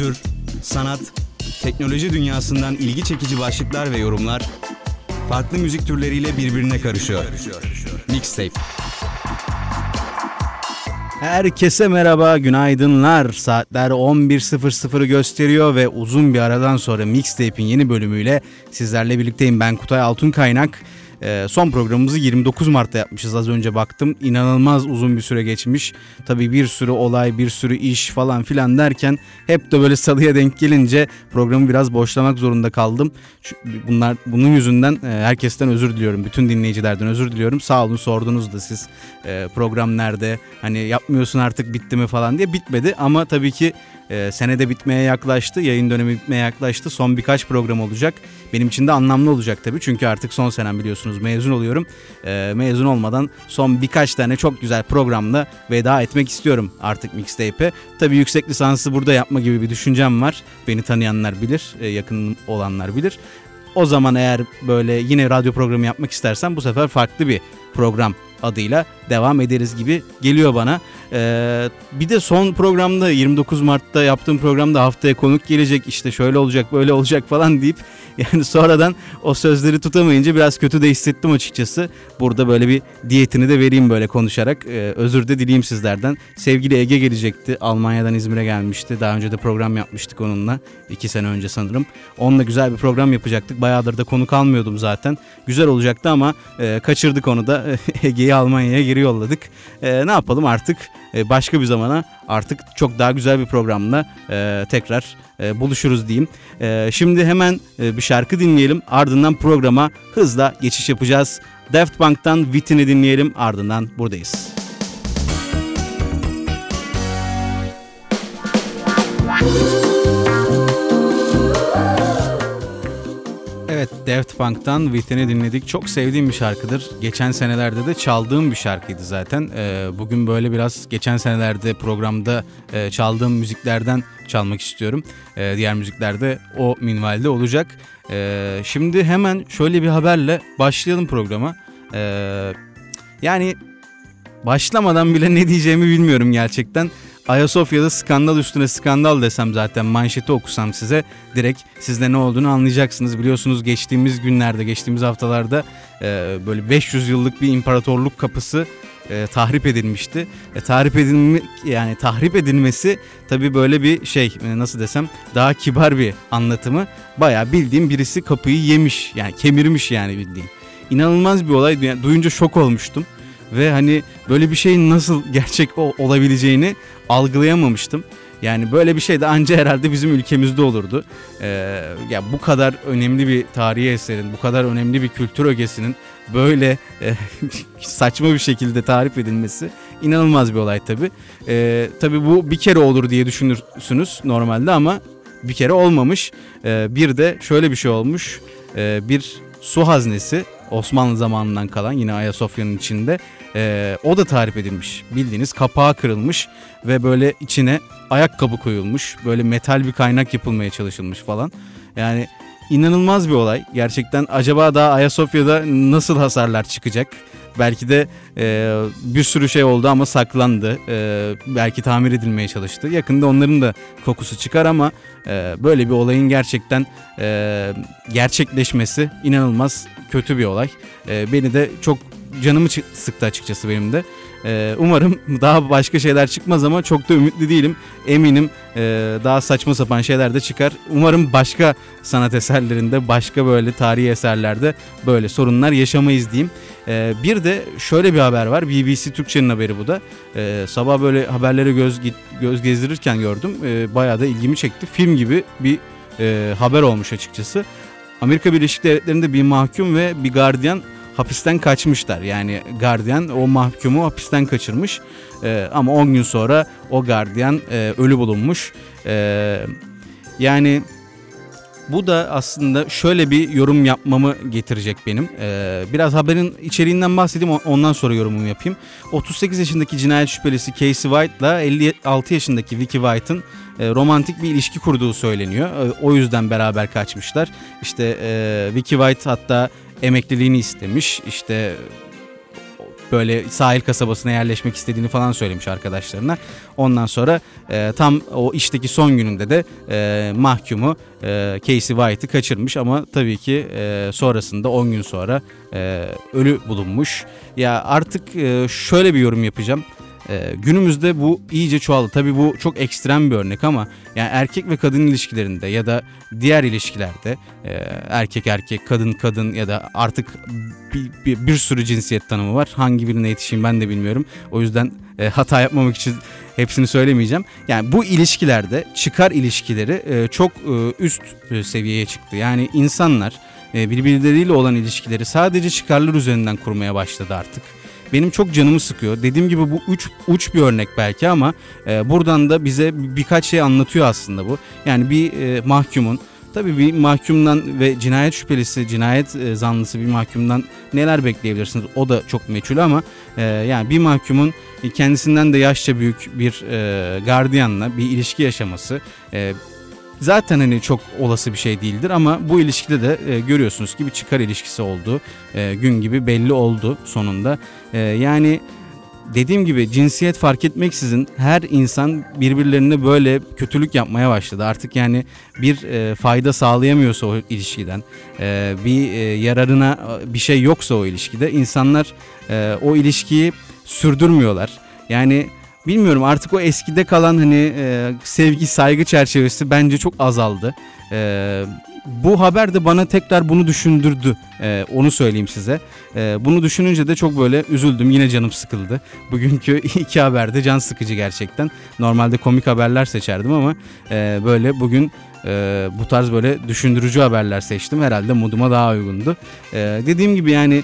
kültür, sanat, teknoloji dünyasından ilgi çekici başlıklar ve yorumlar farklı müzik türleriyle birbirine karışıyor. Mixtape. Herkese merhaba, günaydınlar. Saatler 11.00'ı gösteriyor ve uzun bir aradan sonra Mixtape'in yeni bölümüyle sizlerle birlikteyim. Ben Kutay Altun Kaynak. Ee, son programımızı 29 Mart'ta yapmışız az önce baktım. İnanılmaz uzun bir süre geçmiş. Tabii bir sürü olay, bir sürü iş falan filan derken hep de böyle salıya denk gelince programı biraz boşlamak zorunda kaldım. Bunlar bunun yüzünden e, herkesten özür diliyorum. Bütün dinleyicilerden özür diliyorum. Sağ olun sordunuz da siz e, program nerede? Hani yapmıyorsun artık bitti mi falan diye bitmedi ama tabii ki e, senede bitmeye yaklaştı. Yayın dönemi bitmeye yaklaştı. Son birkaç program olacak. Benim için de anlamlı olacak tabii. Çünkü artık son senem biliyorsunuz mezun oluyorum. E, mezun olmadan son birkaç tane çok güzel programla veda etmek istiyorum artık mixtape'e. Tabii yüksek lisansı burada yapma gibi bir düşüncem var. Beni tanıyanlar bilir, e, yakın olanlar bilir. O zaman eğer böyle yine radyo programı yapmak istersen bu sefer farklı bir program adıyla devam ederiz gibi geliyor bana. Ee, bir de son programda 29 Mart'ta yaptığım programda haftaya konuk gelecek işte şöyle olacak böyle olacak falan deyip yani sonradan o sözleri tutamayınca biraz kötü de hissettim açıkçası. Burada böyle bir diyetini de vereyim böyle konuşarak. Ee, özür de dileyim sizlerden. Sevgili Ege gelecekti. Almanya'dan İzmir'e gelmişti. Daha önce de program yapmıştık onunla. iki sene önce sanırım. Onunla güzel bir program yapacaktık. Bayağıdır da konuk almıyordum zaten. Güzel olacaktı ama e, kaçırdık onu da. Ege'yi Almanya'ya geri yolladık. E, ne yapalım artık başka bir zamana artık çok daha güzel bir programla e, tekrar e, buluşuruz diyeyim. E, şimdi hemen e, bir şarkı dinleyelim ardından programa hızla geçiş yapacağız. Daft Punk'tan Wit'ini dinleyelim ardından buradayız. Evet Daft Punk'tan Within'i dinledik. Çok sevdiğim bir şarkıdır. Geçen senelerde de çaldığım bir şarkıydı zaten. Ee, bugün böyle biraz geçen senelerde programda e, çaldığım müziklerden çalmak istiyorum. Ee, diğer müziklerde o minvalde olacak. Ee, şimdi hemen şöyle bir haberle başlayalım programa. yani başlamadan bile ne diyeceğimi bilmiyorum gerçekten. Ayasofya'da skandal üstüne skandal desem zaten manşeti okusam size direkt sizde ne olduğunu anlayacaksınız. Biliyorsunuz geçtiğimiz günlerde, geçtiğimiz haftalarda e, böyle 500 yıllık bir imparatorluk kapısı e, tahrip edilmişti. E, tahrip edilme yani tahrip edilmesi tabi böyle bir şey e, nasıl desem daha kibar bir anlatımı. Baya bildiğim birisi kapıyı yemiş yani kemirmiş yani bildiğim. İnanılmaz bir olay. Duyunca şok olmuştum ve hani böyle bir şeyin nasıl gerçek olabileceğini algılayamamıştım. Yani böyle bir şey de anca herhalde bizim ülkemizde olurdu. Ee, ya bu kadar önemli bir tarihi eserin, bu kadar önemli bir kültür ögesinin böyle e, saçma bir şekilde tarif edilmesi inanılmaz bir olay tabi. Ee, tabi bu bir kere olur diye düşünürsünüz normalde ama bir kere olmamış. Ee, bir de şöyle bir şey olmuş. Ee, bir su haznesi Osmanlı zamanından kalan yine Ayasofya'nın içinde e, o da tarif edilmiş. Bildiğiniz kapağı kırılmış ve böyle içine ayakkabı koyulmuş. Böyle metal bir kaynak yapılmaya çalışılmış falan. Yani inanılmaz bir olay. Gerçekten acaba daha Ayasofya'da nasıl hasarlar çıkacak? Belki de e, bir sürü şey oldu ama saklandı. E, belki tamir edilmeye çalıştı. Yakında onların da kokusu çıkar ama e, böyle bir olayın gerçekten e, gerçekleşmesi inanılmaz kötü bir olay. E, beni de çok canımı sıktı açıkçası benim de. Ee, umarım daha başka şeyler çıkmaz ama çok da ümitli değilim. Eminim e, daha saçma sapan şeyler de çıkar. Umarım başka sanat eserlerinde, başka böyle tarihi eserlerde böyle sorunlar yaşamayız diyeyim. Ee, bir de şöyle bir haber var. BBC Türkçe'nin haberi bu da. Ee, sabah böyle haberlere göz göz gezdirirken gördüm. Ee, bayağı da ilgimi çekti. Film gibi bir e, haber olmuş açıkçası. Amerika Birleşik Devletleri'nde bir mahkum ve bir gardiyan hapisten kaçmışlar. Yani gardiyan o mahkumu hapisten kaçırmış. E, ama 10 gün sonra o gardiyan e, ölü bulunmuş. E, yani bu da aslında şöyle bir yorum yapmamı getirecek benim. Ee, biraz haberin içeriğinden bahsedeyim ondan sonra yorumumu yapayım. 38 yaşındaki cinayet şüphelisi Casey White ile 56 yaşındaki Vicky White'ın e, romantik bir ilişki kurduğu söyleniyor. E, o yüzden beraber kaçmışlar. İşte e, Vicky White hatta emekliliğini istemiş. İşte böyle sahil kasabasına yerleşmek istediğini falan söylemiş arkadaşlarına. Ondan sonra e, tam o işteki son gününde de e, mahkumu e, Casey White'ı kaçırmış ama tabii ki e, sonrasında 10 gün sonra e, ölü bulunmuş. Ya artık e, şöyle bir yorum yapacağım. Ee, günümüzde bu iyice çoğaldı. Tabii bu çok ekstrem bir örnek ama yani erkek ve kadın ilişkilerinde ya da diğer ilişkilerde e, erkek erkek, kadın kadın ya da artık bir, bir, bir sürü cinsiyet tanımı var. Hangi birine yetişeyim ben de bilmiyorum. O yüzden e, hata yapmamak için hepsini söylemeyeceğim. Yani bu ilişkilerde çıkar ilişkileri e, çok e, üst e, seviyeye çıktı. Yani insanlar e, birbirleriyle olan ilişkileri sadece çıkarlar üzerinden kurmaya başladı artık benim çok canımı sıkıyor. Dediğim gibi bu uç, uç bir örnek belki ama e, buradan da bize birkaç şey anlatıyor aslında bu. Yani bir e, mahkumun Tabii bir mahkumdan ve cinayet şüphelisi, cinayet e, zanlısı bir mahkumdan neler bekleyebilirsiniz? O da çok meçhul ama e, yani bir mahkumun kendisinden de yaşça büyük bir e, gardiyanla bir ilişki yaşaması, e, zaten hani çok olası bir şey değildir ama bu ilişkide de e, görüyorsunuz ki bir çıkar ilişkisi oldu. E, gün gibi belli oldu sonunda. E, yani dediğim gibi cinsiyet fark etmeksizin her insan birbirlerine böyle kötülük yapmaya başladı. Artık yani bir e, fayda sağlayamıyorsa o ilişkiden, e, bir e, yararına bir şey yoksa o ilişkide insanlar e, o ilişkiyi sürdürmüyorlar. Yani bilmiyorum artık o eskide kalan hani e, sevgi saygı çerçevesi bence çok azaldı. E, bu haber de bana tekrar bunu düşündürdü. E, onu söyleyeyim size. E, bunu düşününce de çok böyle üzüldüm. Yine canım sıkıldı. Bugünkü iki haberde can sıkıcı gerçekten. Normalde komik haberler seçerdim ama e, böyle bugün e, bu tarz böyle düşündürücü haberler seçtim. Herhalde moduma daha uygundu. E, dediğim gibi yani...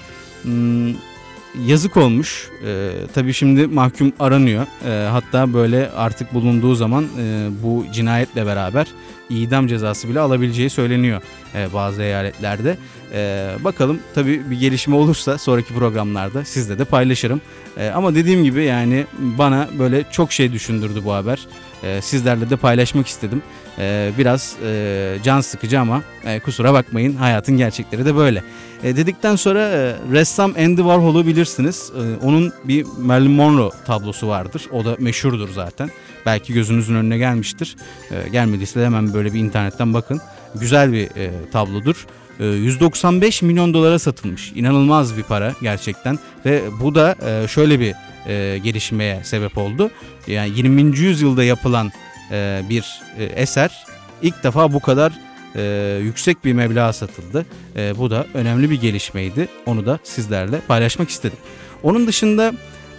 Yazık olmuş. E, tabii şimdi mahkum aranıyor. E, hatta böyle artık bulunduğu zaman e, bu cinayetle beraber idam cezası bile alabileceği söyleniyor e, bazı eyaletlerde. E, bakalım tabii bir gelişme olursa sonraki programlarda sizle de paylaşırım. E, ama dediğim gibi yani bana böyle çok şey düşündürdü bu haber. E, sizlerle de paylaşmak istedim. E, biraz e, can sıkıcı ama e, kusura bakmayın hayatın gerçekleri de böyle. E, dedikten sonra e, ressam Andy Warhol'u bilirsiniz. E, onun bir Marilyn Monroe tablosu vardır. O da meşhurdur zaten. Belki gözünüzün önüne gelmiştir. E, gelmediyse hemen böyle bir internetten bakın. Güzel bir e, tablodur. 195 e, milyon dolara satılmış. İnanılmaz bir para gerçekten ve bu da e, şöyle bir e, gelişmeye sebep oldu. Yani 20. yüzyılda yapılan bir eser ilk defa bu kadar yüksek bir meblağ satıldı. Bu da önemli bir gelişmeydi. Onu da sizlerle paylaşmak istedim. Onun dışında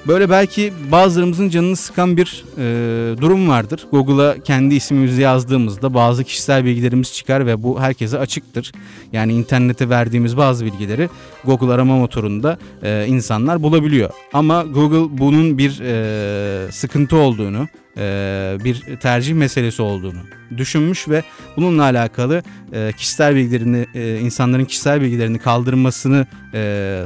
Böyle belki bazılarımızın canını sıkan bir e, durum vardır. Google'a kendi ismimizi yazdığımızda bazı kişisel bilgilerimiz çıkar ve bu herkese açıktır. Yani internete verdiğimiz bazı bilgileri Google arama motorunda e, insanlar bulabiliyor. Ama Google bunun bir e, sıkıntı olduğunu, bir tercih meselesi olduğunu düşünmüş ve bununla alakalı e, kişisel bilgilerini e, insanların kişisel bilgilerini kaldırmasını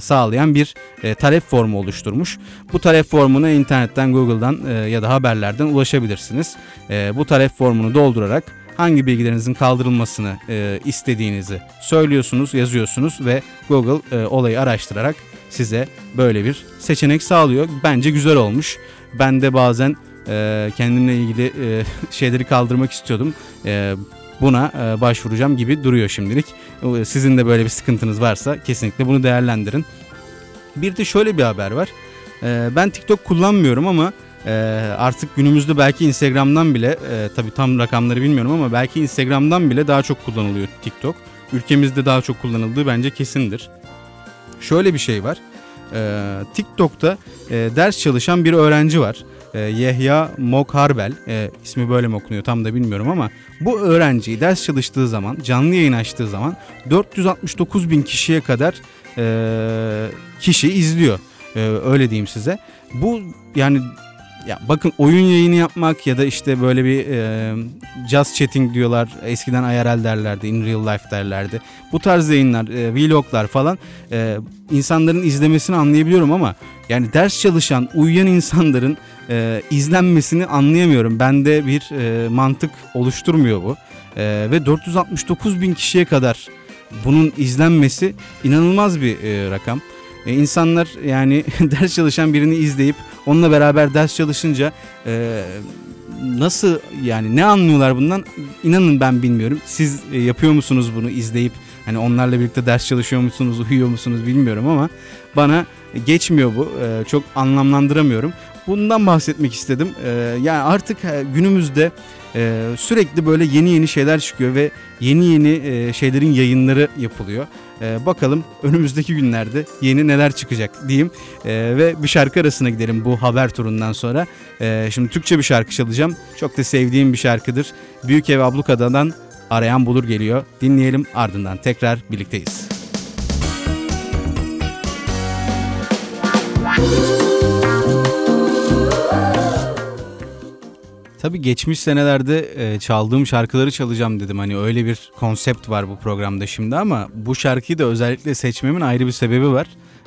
sağlayan bir talep formu oluşturmuş. Bu talep formuna internetten Google'dan ya da haberlerden ulaşabilirsiniz. Bu talep formunu doldurarak hangi bilgilerinizin kaldırılmasını istediğinizi söylüyorsunuz, yazıyorsunuz ve Google olayı araştırarak size böyle bir seçenek sağlıyor. Bence güzel olmuş. Ben de bazen e, kendimle ilgili e, şeyleri kaldırmak istiyordum. E, buna e, başvuracağım gibi duruyor şimdilik. Sizin de böyle bir sıkıntınız varsa kesinlikle bunu değerlendirin. Bir de şöyle bir haber var. E, ben TikTok kullanmıyorum ama e, artık günümüzde belki Instagram'dan bile e, tabii tam rakamları bilmiyorum ama belki Instagram'dan bile daha çok kullanılıyor TikTok. Ülkemizde daha çok kullanıldığı bence kesindir. Şöyle bir şey var. E, TikTok'ta e, ders çalışan bir öğrenci var e, Yehya Mokharbel e, ismi böyle mi okunuyor tam da bilmiyorum ama bu öğrenciyi ders çalıştığı zaman canlı yayın açtığı zaman 469 bin kişiye kadar e, kişi izliyor e, öyle diyeyim size. Bu yani ya bakın oyun yayını yapmak ya da işte böyle bir e, just chatting diyorlar. Eskiden IRL derlerdi, in real life derlerdi. Bu tarz yayınlar, e, vloglar falan e, insanların izlemesini anlayabiliyorum ama yani ders çalışan, uyuyan insanların e, izlenmesini anlayamıyorum. Bende bir e, mantık oluşturmuyor bu. E, ve 469 bin kişiye kadar bunun izlenmesi inanılmaz bir e, rakam. E, insanlar yani ders çalışan birini izleyip onunla beraber ders çalışınca e, nasıl yani ne anlıyorlar bundan inanın ben bilmiyorum. Siz e, yapıyor musunuz bunu izleyip hani onlarla birlikte ders çalışıyor musunuz, uyuyor musunuz bilmiyorum ama bana geçmiyor bu. E, çok anlamlandıramıyorum. Bundan bahsetmek istedim. E, yani artık e, günümüzde e, sürekli böyle yeni yeni şeyler çıkıyor ve yeni yeni e, şeylerin yayınları yapılıyor. E, bakalım önümüzdeki günlerde yeni neler çıkacak diyeyim e, ve bir şarkı arasına gidelim bu haber turundan sonra. E, şimdi Türkçe bir şarkı çalacağım. Çok da sevdiğim bir şarkıdır. Büyük Ev Ablukada'dan Arayan Bulur geliyor. Dinleyelim ardından tekrar birlikteyiz. Tabii geçmiş senelerde e, çaldığım şarkıları çalacağım dedim. Hani öyle bir konsept var bu programda şimdi ama bu şarkıyı da özellikle seçmemin ayrı bir sebebi var.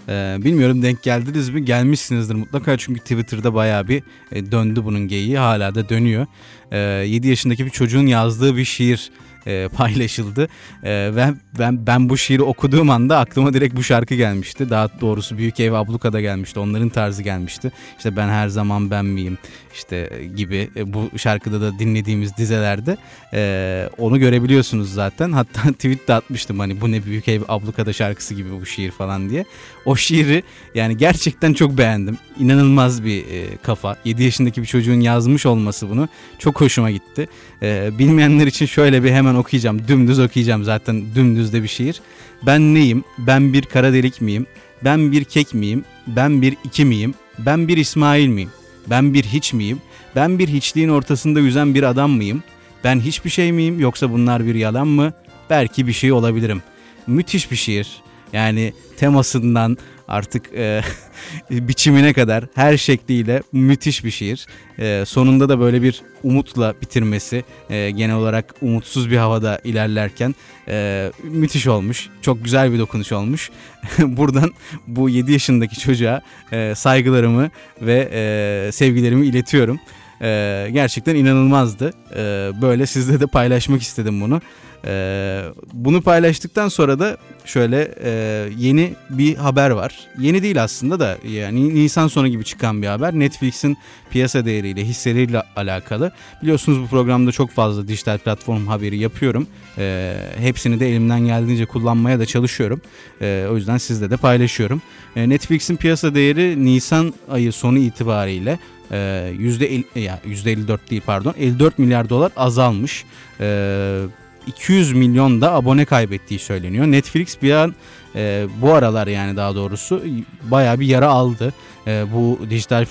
E, bilmiyorum denk geldiniz mi? Gelmişsinizdir mutlaka çünkü Twitter'da bayağı bir e, döndü bunun geyiği. Hala da dönüyor. E, 7 yaşındaki bir çocuğun yazdığı bir şiir e, paylaşıldı. E, ve ben ben bu şiiri okuduğum anda aklıma direkt bu şarkı gelmişti. Daha doğrusu Büyük Ev Abluka'da gelmişti. Onların tarzı gelmişti. İşte ben her zaman ben miyim işte gibi e, bu şarkıda da dinlediğimiz dizelerde e, onu görebiliyorsunuz zaten. Hatta tweet de atmıştım hani bu ne Büyük Ev Abluka'da şarkısı gibi bu şiir falan diye. O şiiri yani gerçekten çok beğendim. İnanılmaz bir e, kafa. 7 yaşındaki bir çocuğun yazmış olması bunu çok hoşuma gitti. E, bilmeyenler için şöyle bir hemen okuyacağım. Dümdüz okuyacağım zaten dümdüz de bir şiir. Ben neyim? Ben bir kara delik miyim? Ben bir kek miyim? Ben bir iki miyim? Ben bir İsmail miyim? Ben bir hiç miyim? Ben bir hiçliğin ortasında yüzen bir adam mıyım? Ben hiçbir şey miyim yoksa bunlar bir yalan mı? Belki bir şey olabilirim. Müthiş bir şiir. Yani temasından artık e, biçimine kadar her şekliyle müthiş bir şiir. E, sonunda da böyle bir umutla bitirmesi e, genel olarak umutsuz bir havada ilerlerken e, müthiş olmuş. Çok güzel bir dokunuş olmuş. Buradan bu 7 yaşındaki çocuğa e, saygılarımı ve e, sevgilerimi iletiyorum. E, gerçekten inanılmazdı. E, böyle sizle de paylaşmak istedim bunu. Ee, bunu paylaştıktan sonra da şöyle e, yeni bir haber var. Yeni değil aslında da yani Nisan sonu gibi çıkan bir haber. Netflix'in piyasa değeriyle, hisseleriyle alakalı. Biliyorsunuz bu programda çok fazla dijital platform haberi yapıyorum. Ee, hepsini de elimden geldiğince kullanmaya da çalışıyorum. Ee, o yüzden sizle de paylaşıyorum. Ee, Netflix'in piyasa değeri Nisan ayı sonu itibariyle %50, yani %54 değil pardon 54 milyar dolar azalmış. Ee, 200 milyon da abone kaybettiği söyleniyor. Netflix bir an e, bu aralar yani daha doğrusu baya bir yara aldı. E, bu dijital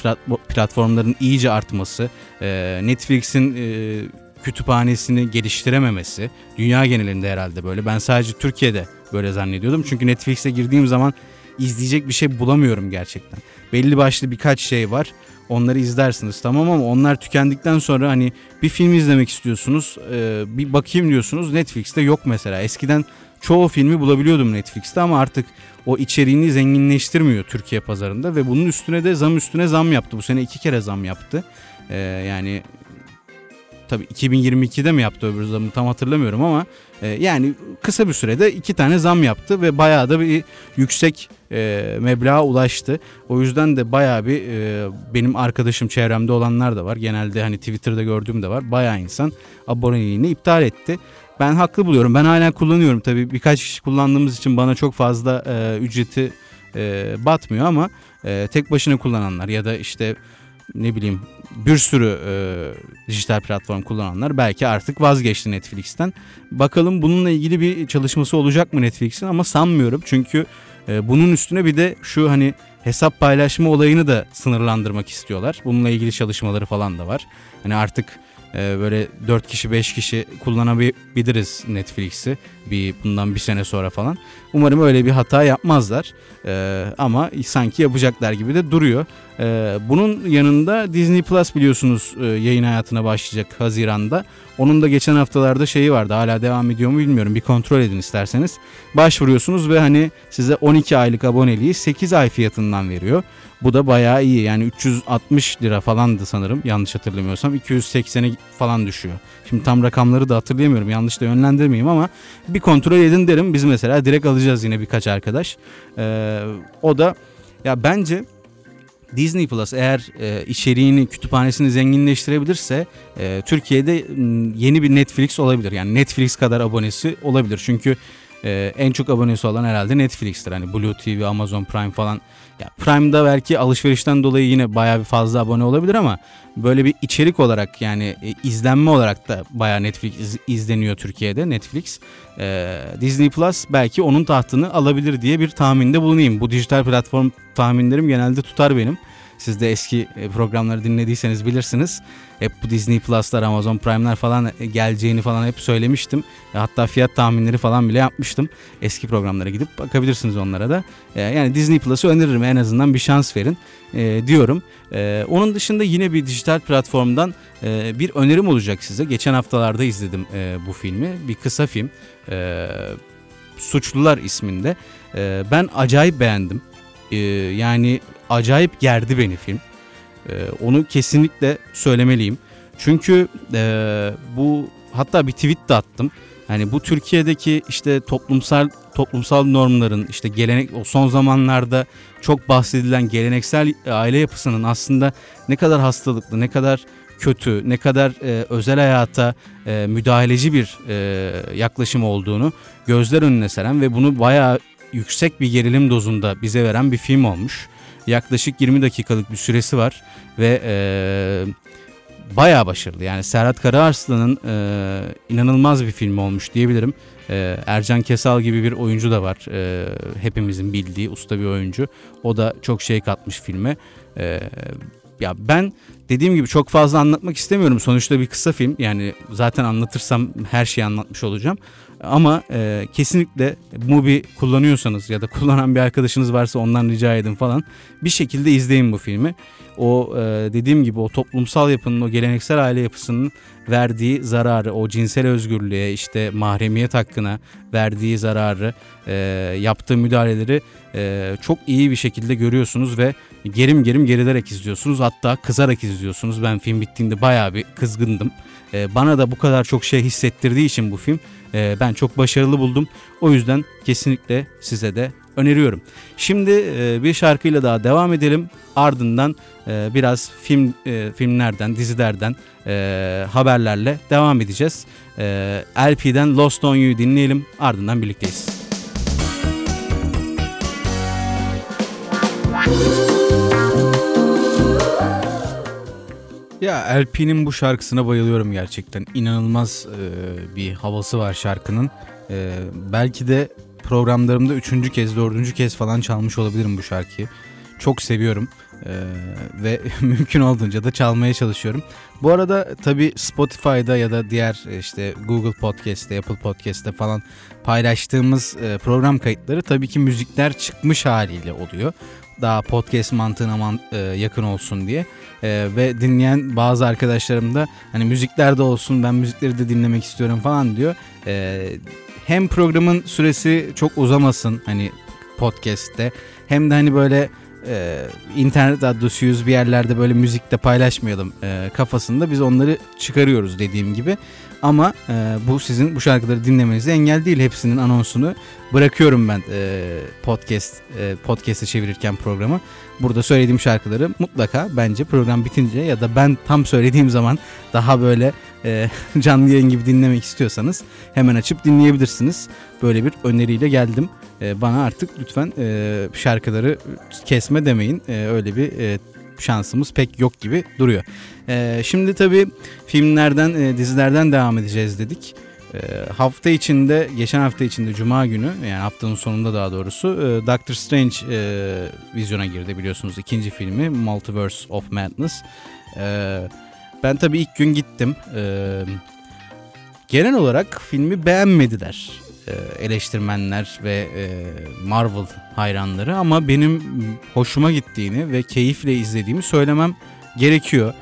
platformların iyice artması, e, Netflix'in e, kütüphanesini geliştirememesi, dünya genelinde herhalde böyle. Ben sadece Türkiye'de böyle zannediyordum. Çünkü Netflix'e girdiğim zaman izleyecek bir şey bulamıyorum gerçekten. Belli başlı birkaç şey var. Onları izlersiniz tamam ama onlar tükendikten sonra hani bir film izlemek istiyorsunuz e, bir bakayım diyorsunuz Netflix'te yok mesela. Eskiden çoğu filmi bulabiliyordum Netflix'te ama artık o içeriğini zenginleştirmiyor Türkiye pazarında ve bunun üstüne de zam üstüne zam yaptı. Bu sene iki kere zam yaptı. E, yani tabii 2022'de mi yaptı öbür zamı tam hatırlamıyorum ama e, yani kısa bir sürede iki tane zam yaptı ve bayağı da bir yüksek e, meblağa ulaştı. O yüzden de bayağı bir e, benim arkadaşım çevremde olanlar da var. Genelde hani Twitter'da gördüğüm de var. Bayağı insan aboneliğini iptal etti. Ben haklı buluyorum. Ben hala kullanıyorum tabii. Birkaç kişi kullandığımız için bana çok fazla e, ücreti e, batmıyor ama e, tek başına kullananlar ya da işte ne bileyim bir sürü e, dijital platform kullananlar belki artık vazgeçti Netflix'ten. Bakalım bununla ilgili bir çalışması olacak mı Netflix'in ama sanmıyorum. Çünkü e, bunun üstüne bir de şu hani hesap paylaşma olayını da sınırlandırmak istiyorlar. Bununla ilgili çalışmaları falan da var. Hani artık e, böyle 4 kişi 5 kişi kullanabiliriz Netflix'i bir bundan bir sene sonra falan. Umarım öyle bir hata yapmazlar e, ama sanki yapacaklar gibi de duruyor. E, bunun yanında Disney Plus biliyorsunuz e, yayın hayatına başlayacak Haziran'da. Onun da geçen haftalarda şeyi vardı hala devam ediyor mu bilmiyorum bir kontrol edin isterseniz. Başvuruyorsunuz ve hani size 12 aylık aboneliği 8 ay fiyatından veriyor. Bu da bayağı iyi yani 360 lira falandı sanırım yanlış hatırlamıyorsam 280'e falan düşüyor. Şimdi tam rakamları da hatırlayamıyorum yanlış da yönlendirmeyeyim ama bir kontrol edin derim. Biz mesela direkt alacağız yine birkaç arkadaş. E, o da ya bence Disney Plus eğer e, içeriğini, kütüphanesini zenginleştirebilirse e, Türkiye'de yeni bir Netflix olabilir. Yani Netflix kadar abonesi olabilir. Çünkü e, en çok abonesi olan herhalde Netflix'tir. Hani Blue TV, Amazon Prime falan. Ya Prime'da belki alışverişten dolayı yine bayağı bir fazla abone olabilir ama böyle bir içerik olarak yani e, izlenme olarak da bayağı Netflix iz- izleniyor Türkiye'de Netflix. E, Disney Plus belki onun tahtını alabilir diye bir tahminde bulunayım. Bu dijital platform tahminlerim genelde tutar benim. Siz de eski e, programları dinlediyseniz bilirsiniz. Hep bu Disney Plus'lar, Amazon Prime'ler falan e, geleceğini falan hep söylemiştim. E, Hatta fiyat tahminleri falan bile yapmıştım. Eski programlara gidip bakabilirsiniz onlara da. Yani Disney Plus'ı öneririm en azından bir şans verin diyorum. Onun dışında yine bir dijital platformdan bir önerim olacak size. Geçen haftalarda izledim bu filmi. Bir kısa film. Suçlular isminde. Ben acayip beğendim. Yani acayip gerdi beni film. E, Onu kesinlikle söylemeliyim. Çünkü e, bu hatta bir tweet de attım. Hani bu Türkiye'deki işte toplumsal toplumsal normların işte gelenek o son zamanlarda çok bahsedilen geleneksel aile yapısının aslında ne kadar hastalıklı, ne kadar kötü, ne kadar e, özel hayata e, müdahaleci bir e, yaklaşım olduğunu gözler önüne seren ve bunu bayağı yüksek bir gerilim dozunda bize veren bir film olmuş. Yaklaşık 20 dakikalık bir süresi var ve e, bayağı başarılı. Yani Serhat Karaarslan'ın e, inanılmaz bir film olmuş diyebilirim. E, Ercan Kesal gibi bir oyuncu da var. E, hepimizin bildiği usta bir oyuncu. O da çok şey katmış filme. E, ya ben dediğim gibi çok fazla anlatmak istemiyorum. Sonuçta bir kısa film. Yani zaten anlatırsam her şeyi anlatmış olacağım. Ama e, kesinlikle Mubi kullanıyorsanız ya da kullanan bir arkadaşınız varsa ondan rica edin falan. Bir şekilde izleyin bu filmi. O e, dediğim gibi o toplumsal yapının, o geleneksel aile yapısının verdiği zararı, o cinsel özgürlüğe, işte mahremiyet hakkına verdiği zararı, e, yaptığı müdahaleleri e, çok iyi bir şekilde görüyorsunuz ve gerim gerim gerilerek izliyorsunuz. Hatta kızarak izliyorsunuz. Ben film bittiğinde bayağı bir kızgındım. E, bana da bu kadar çok şey hissettirdiği için bu film e, ben çok başarılı buldum. O yüzden kesinlikle size de öneriyorum. Şimdi e, bir şarkıyla daha devam edelim. Ardından e, biraz film e, filmlerden, dizilerden haberlerle devam edeceğiz. E, LP'den Lost on You'yu dinleyelim. Ardından birlikteyiz. Ya LP'nin bu şarkısına bayılıyorum gerçekten. İnanılmaz e, bir havası var şarkının. E, belki de programlarımda üçüncü kez, dördüncü kez falan çalmış olabilirim bu şarkıyı. Çok seviyorum e, ve mümkün olduğunca da çalmaya çalışıyorum. Bu arada tabi Spotify'da ya da diğer e, işte Google Podcast'te, Apple Podcast'te falan paylaştığımız e, program kayıtları tabii ki müzikler çıkmış haliyle oluyor. Daha podcast mantığına man- e, yakın olsun diye. E, ve dinleyen bazı arkadaşlarım da hani müzikler de olsun ben müzikleri de dinlemek istiyorum falan diyor. E, hem programın süresi çok uzamasın hani podcast'te hem de hani böyle e, internet adresiyüz bir yerlerde böyle müzikte paylaşmayalım e, kafasında biz onları çıkarıyoruz dediğim gibi. Ama e, bu sizin bu şarkıları dinlemenize engel değil. Hepsinin anonsunu bırakıyorum ben e, podcast e, podcast'e çevirirken programı. Burada söylediğim şarkıları mutlaka bence program bitince ya da ben tam söylediğim zaman daha böyle e, canlı yayın gibi dinlemek istiyorsanız hemen açıp dinleyebilirsiniz. Böyle bir öneriyle geldim. E, bana artık lütfen e, şarkıları kesme demeyin. E, öyle bir e, şansımız pek yok gibi duruyor. E, şimdi tabii filmlerden, e, dizilerden devam edeceğiz dedik. E, hafta içinde, geçen hafta içinde Cuma günü yani haftanın sonunda daha doğrusu e, Doctor Strange e, vizyona girdi biliyorsunuz ikinci filmi Multiverse of Madness. E, ben tabii ilk gün gittim. E, genel olarak filmi beğenmediler eleştirmenler ve e, Marvel hayranları ama benim hoşuma gittiğini ve keyifle izlediğimi söylemem gerekiyor.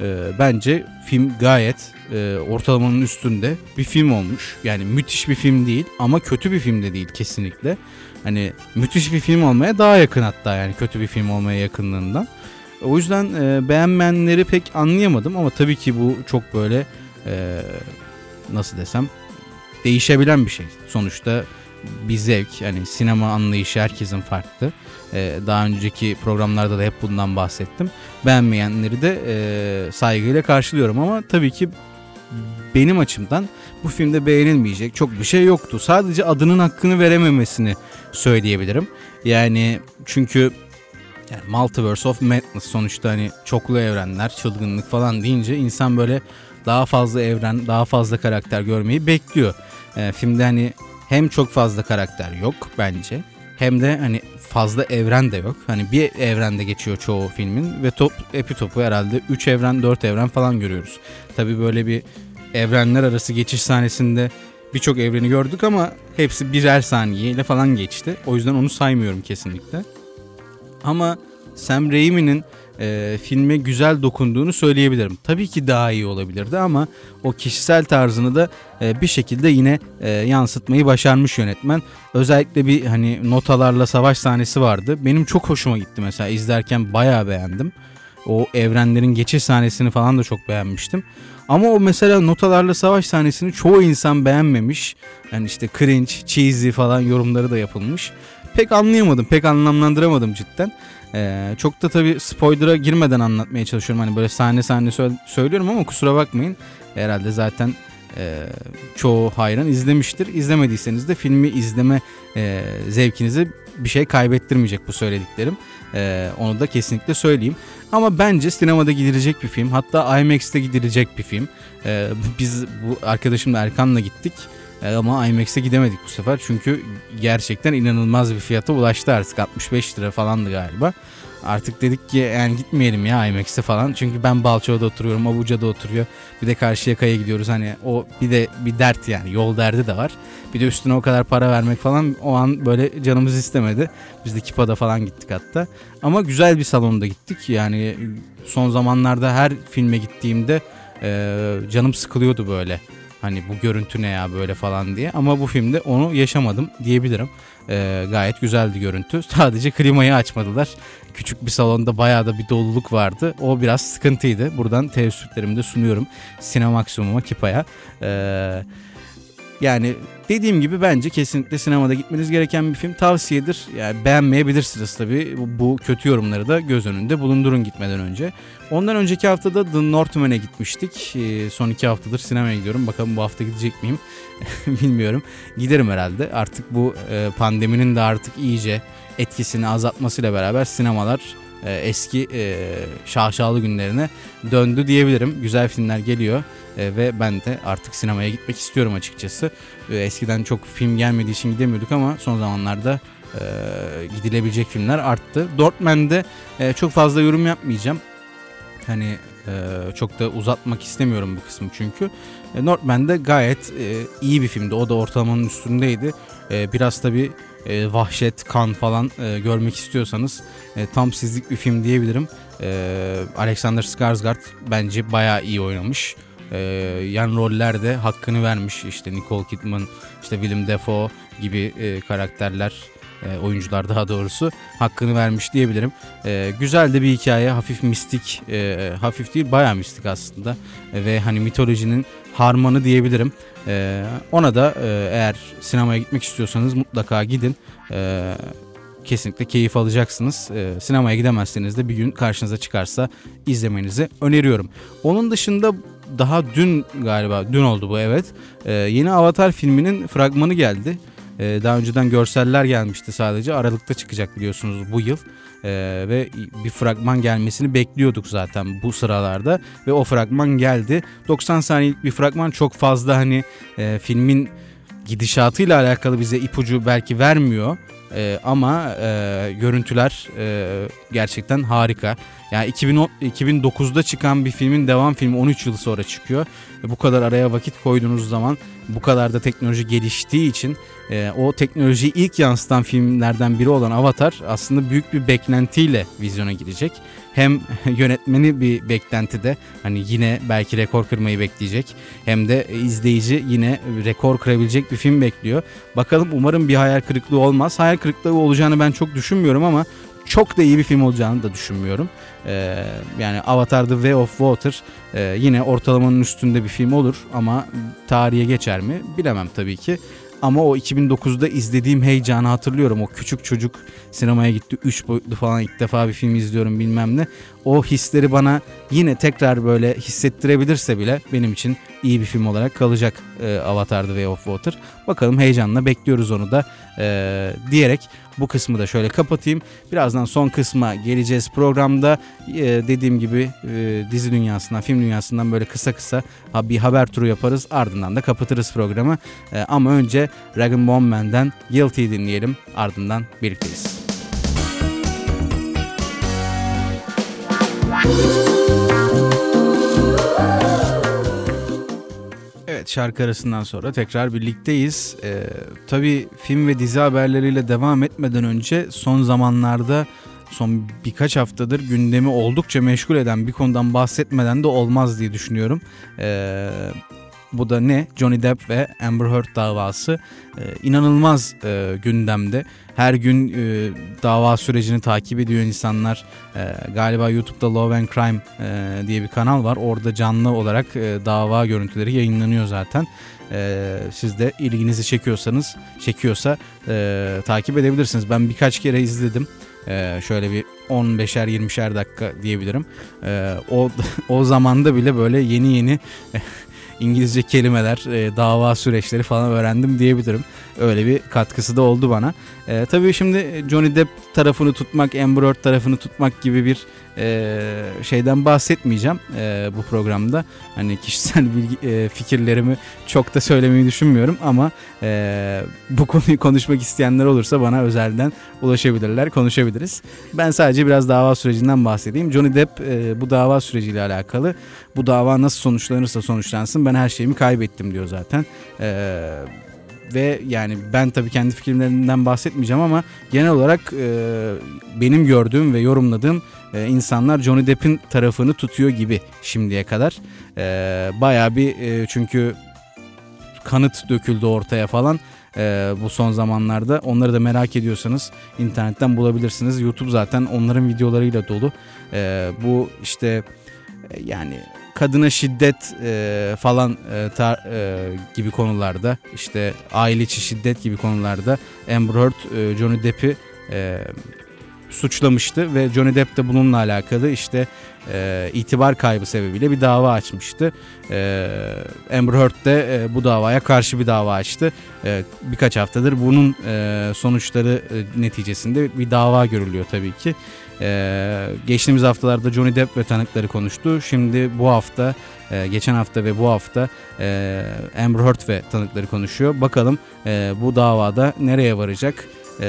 E, bence film gayet e, ortalamanın üstünde bir film olmuş. Yani müthiş bir film değil ama kötü bir film de değil kesinlikle. Hani müthiş bir film olmaya daha yakın hatta yani kötü bir film olmaya yakınlığından. O yüzden e, beğenmeyenleri pek anlayamadım ama tabii ki bu çok böyle e, nasıl desem değişebilen bir şey. Sonuçta bir zevk hani sinema anlayışı herkesin farklı. Ee, daha önceki programlarda da hep bundan bahsettim. Beğenmeyenleri de e, saygıyla karşılıyorum ama tabii ki benim açımdan bu filmde beğenilmeyecek çok bir şey yoktu. Sadece adının hakkını verememesini söyleyebilirim. Yani çünkü yani Multiverse of Madness sonuçta hani çoklu evrenler, çılgınlık falan deyince insan böyle daha fazla evren, daha fazla karakter görmeyi bekliyor. Ee, filmde hani hem çok fazla karakter yok bence hem de hani fazla evren de yok. Hani bir evrende geçiyor çoğu filmin ve top epitopu herhalde 3 evren 4 evren falan görüyoruz. Tabi böyle bir evrenler arası geçiş sahnesinde birçok evreni gördük ama hepsi birer saniyeyle falan geçti. O yüzden onu saymıyorum kesinlikle. Ama Sam Raimi'nin e, filme güzel dokunduğunu söyleyebilirim. Tabii ki daha iyi olabilirdi ama o kişisel tarzını da e, bir şekilde yine e, yansıtmayı başarmış yönetmen. Özellikle bir hani notalarla savaş sahnesi vardı. Benim çok hoşuma gitti mesela izlerken bayağı beğendim. O evrenlerin geçiş sahnesini falan da çok beğenmiştim. Ama o mesela notalarla savaş sahnesini çoğu insan beğenmemiş. Yani işte cringe, cheesy falan yorumları da yapılmış. Pek anlayamadım, pek anlamlandıramadım cidden. Ee, çok da tabii spoiler'a girmeden anlatmaya çalışıyorum. Hani böyle sahne sahne söylüyorum ama kusura bakmayın. Herhalde zaten e, çoğu hayran izlemiştir. İzlemediyseniz de filmi izleme e, zevkinizi bir şey kaybettirmeyecek bu söylediklerim. E, onu da kesinlikle söyleyeyim. Ama bence sinemada gidilecek bir film. Hatta IMAX'te gidilecek bir film. E, biz bu arkadaşımla Erkan'la gittik. E, ama IMAX'e gidemedik bu sefer. Çünkü gerçekten inanılmaz bir fiyata ulaştı artık. 65 lira falandı galiba. Artık dedik ki yani gitmeyelim ya IMAX'e falan. Çünkü ben Balçova'da oturuyorum, Abuca'da oturuyor. Bir de Karşıyaka'ya gidiyoruz. Hani o bir de bir dert yani. Yol derdi de var. Bir de üstüne o kadar para vermek falan o an böyle canımız istemedi. Biz de Kipa'da falan gittik hatta. Ama güzel bir salonda gittik. Yani son zamanlarda her filme gittiğimde e, canım sıkılıyordu böyle. Hani bu görüntü ne ya böyle falan diye. Ama bu filmde onu yaşamadım diyebilirim. Ee, gayet güzeldi görüntü. Sadece klimayı açmadılar. Küçük bir salonda bayağı da bir doluluk vardı. O biraz sıkıntıydı. Buradan teessüplerimi de sunuyorum. Sinemaksimum'a Kipa'ya. Ee, yani dediğim gibi bence kesinlikle sinemada gitmeniz gereken bir film tavsiyedir. Yani beğenmeyebilirsiniz tabii. Bu, kötü yorumları da göz önünde bulundurun gitmeden önce. Ondan önceki haftada The Northman'e gitmiştik. Ee, son iki haftadır sinemaya gidiyorum. Bakalım bu hafta gidecek miyim? Bilmiyorum. Giderim herhalde. Artık bu e, pandeminin de artık iyice etkisini azaltmasıyla beraber sinemalar e, eski e, şaşalı günlerine döndü diyebilirim. Güzel filmler geliyor e, ve ben de artık sinemaya gitmek istiyorum açıkçası. Eskiden çok film gelmediği için gidemiyorduk ama son zamanlarda gidilebilecek filmler arttı. Dortmund'de çok fazla yorum yapmayacağım. Hani çok da uzatmak istemiyorum bu kısmı çünkü. E, gayet iyi bir filmdi. O da ortalamanın üstündeydi. E, biraz tabi e, vahşet, kan falan e, görmek istiyorsanız e, tam sizlik bir film diyebilirim. E, Alexander Skarsgård bence bayağı iyi oynamış. E, yan rollerde hakkını vermiş. İşte Nicole Kidman, işte Willem Dafoe gibi e, karakterler e, oyuncular daha doğrusu hakkını vermiş diyebilirim. E, güzel de bir hikaye, hafif mistik, e, hafif değil bayağı mistik aslında e, ve hani mitolojinin harmanı diyebilirim. E, ona da e, eğer sinemaya gitmek istiyorsanız mutlaka gidin. E, kesinlikle keyif alacaksınız. E, sinemaya gidemezseniz de bir gün karşınıza çıkarsa izlemenizi öneriyorum. Onun dışında daha dün galiba dün oldu bu evet. E, yeni Avatar filminin fragmanı geldi. Daha önceden görseller gelmişti sadece. Aralıkta çıkacak biliyorsunuz bu yıl. E, ve bir fragman gelmesini bekliyorduk zaten bu sıralarda. Ve o fragman geldi. 90 saniyelik bir fragman çok fazla hani e, filmin gidişatıyla alakalı bize ipucu belki vermiyor. E, ama e, görüntüler e, gerçekten harika. Yani 2010, 2009'da çıkan bir filmin devam filmi 13 yıl sonra çıkıyor. E, bu kadar araya vakit koyduğunuz zaman bu kadar da teknoloji geliştiği için e, o teknolojiyi ilk yansıtan filmlerden biri olan Avatar aslında büyük bir beklentiyle vizyona girecek. Hem yönetmeni bir beklentide hani yine belki rekor kırmayı bekleyecek hem de izleyici yine rekor kırabilecek bir film bekliyor. Bakalım umarım bir hayal kırıklığı olmaz. Hayal kırıklığı olacağını ben çok düşünmüyorum ama çok da iyi bir film olacağını da düşünmüyorum. Ee, yani Avatar The Way of Water e, yine ortalamanın üstünde bir film olur ama tarihe geçer mi bilemem tabii ki. Ama o 2009'da izlediğim heyecanı hatırlıyorum. O küçük çocuk sinemaya gitti. 3 boyutlu falan ilk defa bir film izliyorum bilmem ne. O hisleri bana yine tekrar böyle hissettirebilirse bile benim için iyi bir film olarak kalacak e, Avatar The Way of Water. Bakalım heyecanla bekliyoruz onu da e, diyerek bu kısmı da şöyle kapatayım. Birazdan son kısma geleceğiz programda. E, dediğim gibi e, dizi dünyasından, film dünyasından böyle kısa kısa bir haber turu yaparız. Ardından da kapatırız programı. E, ama önce Dragon Ball Man'den Guilty dinleyelim. Ardından birlikteyiz. Evet şarkı arasından sonra tekrar birlikteyiz. Ee, tabii film ve dizi haberleriyle devam etmeden önce son zamanlarda son birkaç haftadır gündemi oldukça meşgul eden bir konudan bahsetmeden de olmaz diye düşünüyorum. Ee, bu da ne? Johnny Depp ve Amber Heard davası e, inanılmaz e, gündemde. Her gün e, dava sürecini takip ediyor insanlar. E, galiba YouTube'da Love and Crime e, diye bir kanal var. Orada canlı olarak e, dava görüntüleri yayınlanıyor zaten. E, siz de ilginizi çekiyorsanız, çekiyorsa e, takip edebilirsiniz. Ben birkaç kere izledim. Ee, şöyle bir 15'er 20'şer dakika diyebilirim. Ee, o o zamanda bile böyle yeni yeni İngilizce kelimeler, e, dava süreçleri falan öğrendim diyebilirim. Öyle bir katkısı da oldu bana. E, tabii şimdi Johnny Depp tarafını tutmak, Amber Heard tarafını tutmak gibi bir e, şeyden bahsetmeyeceğim e, bu programda. Hani kişisel bilgi, e, fikirlerimi çok da söylemeyi düşünmüyorum ama e, bu konuyu konuşmak isteyenler olursa bana özelden ulaşabilirler, konuşabiliriz. Ben sadece biraz dava sürecinden bahsedeyim. Johnny Depp e, bu dava süreciyle alakalı bu dava nasıl sonuçlanırsa sonuçlansın ben her şeyimi kaybettim diyor zaten. Eee ve yani ben tabii kendi fikirlerimden bahsetmeyeceğim ama genel olarak e, benim gördüğüm ve yorumladığım e, insanlar Johnny Depp'in tarafını tutuyor gibi şimdiye kadar. E, bayağı bir e, çünkü kanıt döküldü ortaya falan e, bu son zamanlarda. Onları da merak ediyorsanız internetten bulabilirsiniz. YouTube zaten onların videolarıyla dolu. E, bu işte e, yani kadına şiddet e, falan e, tar, e, gibi konularda işte aile içi şiddet gibi konularda Amber Heard e, Johnny Depp'i e, suçlamıştı ve Johnny Depp de bununla alakalı işte e, itibar kaybı sebebiyle bir dava açmıştı. E, Amber Heard de e, bu davaya karşı bir dava açtı. E, birkaç haftadır bunun e, sonuçları e, neticesinde bir dava görülüyor tabii ki. Ee, geçtiğimiz haftalarda Johnny Depp ve tanıkları konuştu. Şimdi bu hafta, e, geçen hafta ve bu hafta e, Amber Heard ve tanıkları konuşuyor. Bakalım e, bu davada nereye varacak, e,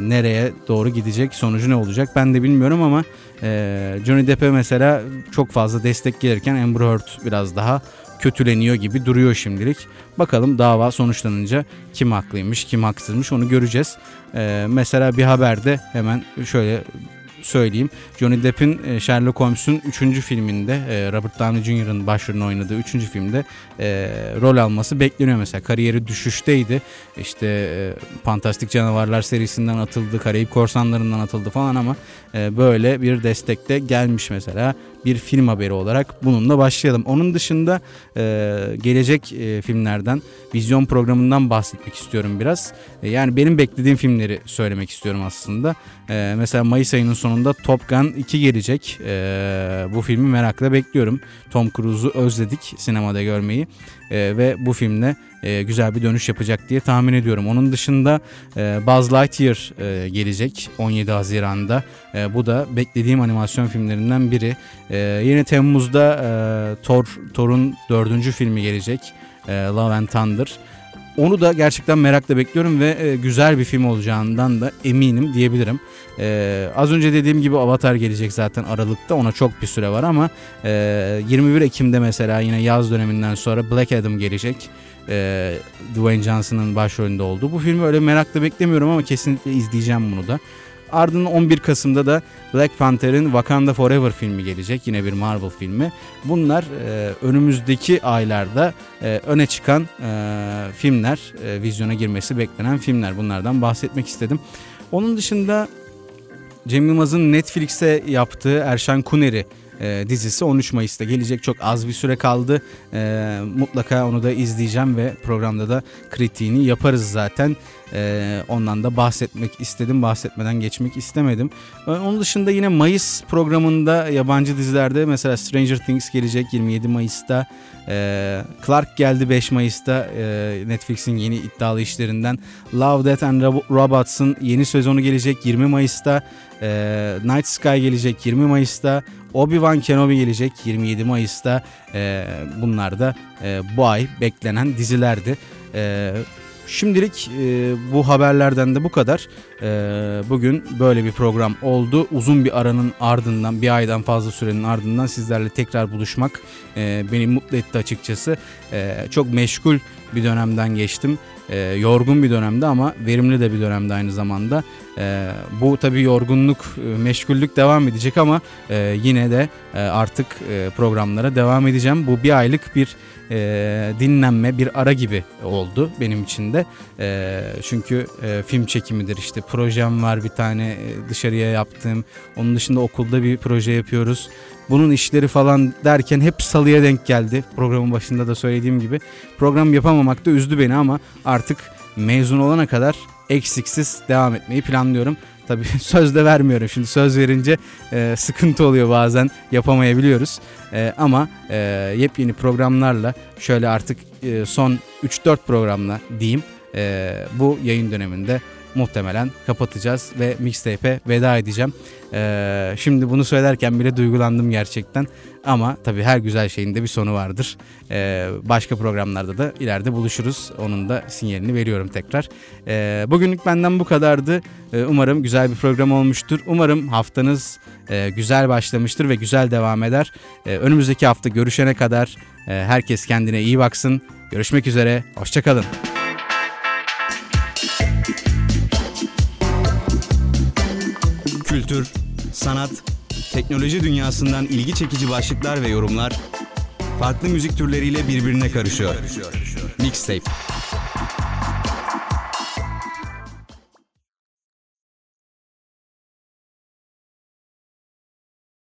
nereye doğru gidecek, sonucu ne olacak ben de bilmiyorum ama e, Johnny Depp'e mesela çok fazla destek gelirken Amber Heard biraz daha kötüleniyor gibi duruyor şimdilik. Bakalım dava sonuçlanınca kim haklıymış, kim haksızmış onu göreceğiz. Ee, mesela bir haberde hemen şöyle söyleyeyim. Johnny Depp'in e, Sherlock Holmes'un 3. filminde e, Robert Downey Jr.'ın başrolünü oynadığı 3. filmde e, rol alması bekleniyor mesela. Kariyeri düşüşteydi. İşte Fantastik Canavarlar serisinden atıldı, Karayip Korsanlarından atıldı falan ama böyle bir destekte gelmiş mesela bir film haberi olarak bununla başlayalım. Onun dışında gelecek filmlerden, vizyon programından bahsetmek istiyorum biraz. yani benim beklediğim filmleri söylemek istiyorum aslında. mesela Mayıs ayının sonunda Top Gun 2 gelecek. Ee, bu filmi merakla bekliyorum. Tom Cruise'u özledik sinemada görmeyi. Ee, ve bu filmle e, güzel bir dönüş yapacak diye tahmin ediyorum. Onun dışında e, Buzz Lightyear e, gelecek 17 Haziran'da. E, bu da beklediğim animasyon filmlerinden biri. E, yine Temmuz'da e, Thor Thor'un dördüncü filmi gelecek. E, Love and Thunder. Onu da gerçekten merakla bekliyorum ve e, güzel bir film olacağından da eminim diyebilirim. E, az önce dediğim gibi Avatar gelecek zaten Aralık'ta ona çok bir süre var ama e, 21 Ekim'de mesela yine yaz döneminden sonra Black Adam gelecek. E, Dwayne Johnson'ın başrolünde olduğu. Bu filmi öyle merakla beklemiyorum ama kesinlikle izleyeceğim bunu da. Ardından 11 Kasım'da da Black Panther'in Wakanda Forever filmi gelecek. Yine bir Marvel filmi. Bunlar e, önümüzdeki aylarda e, öne çıkan e, filmler, e, vizyona girmesi beklenen filmler. Bunlardan bahsetmek istedim. Onun dışında Cem Yılmaz'ın Netflix'e yaptığı Erşan Kuneri e, dizisi 13 Mayıs'ta gelecek. Çok az bir süre kaldı. E, mutlaka onu da izleyeceğim ve programda da kritiğini yaparız zaten. E, ondan da bahsetmek istedim. Bahsetmeden geçmek istemedim. Onun dışında yine Mayıs programında yabancı dizilerde mesela Stranger Things gelecek 27 Mayıs'ta. E, Clark geldi 5 Mayıs'ta e, Netflix'in yeni iddialı işlerinden. Love, Death and Rob- Robots'ın yeni sezonu gelecek 20 Mayıs'ta. E, Night Sky gelecek 20 Mayıs'ta. Obi-Wan Kenobi gelecek 27 Mayıs'ta. E, bunlar da e, bu ay beklenen dizilerdi. E, şimdilik e, bu haberlerden de bu kadar. E, bugün böyle bir program oldu. Uzun bir aranın ardından, bir aydan fazla sürenin ardından sizlerle tekrar buluşmak e, beni mutlu etti açıkçası. E, çok meşgul bir dönemden geçtim. E, yorgun bir dönemde ama verimli de bir dönemde aynı zamanda. E, bu tabii yorgunluk, e, meşgullük devam edecek ama e, yine de e, artık e, programlara devam edeceğim. Bu bir aylık bir e, dinlenme, bir ara gibi oldu benim için de. E, çünkü e, film çekimidir işte projem var bir tane e, dışarıya yaptığım. Onun dışında okulda bir proje yapıyoruz. Bunun işleri falan derken hep salıya denk geldi. Programın başında da söylediğim gibi. Program yapamamak da üzdü beni ama artık mezun olana kadar eksiksiz devam etmeyi planlıyorum. Tabii söz de vermiyorum. Şimdi söz verince e, sıkıntı oluyor bazen yapamayabiliyoruz. E, ama e, yepyeni programlarla şöyle artık e, son 3-4 programla diyeyim e, bu yayın döneminde muhtemelen kapatacağız ve mixtape'e veda edeceğim. E, şimdi bunu söylerken bile duygulandım gerçekten. Ama tabii her güzel şeyin de bir sonu vardır. E, başka programlarda da ileride buluşuruz. Onun da sinyalini veriyorum tekrar. E, bugünlük benden bu kadardı. E, umarım güzel bir program olmuştur. Umarım haftanız e, güzel başlamıştır ve güzel devam eder. E, önümüzdeki hafta görüşene kadar e, herkes kendine iyi baksın. Görüşmek üzere. Hoşçakalın. Kültür, sanat, teknoloji dünyasından ilgi çekici başlıklar ve yorumlar farklı müzik türleriyle birbirine karışıyor. Mixtape.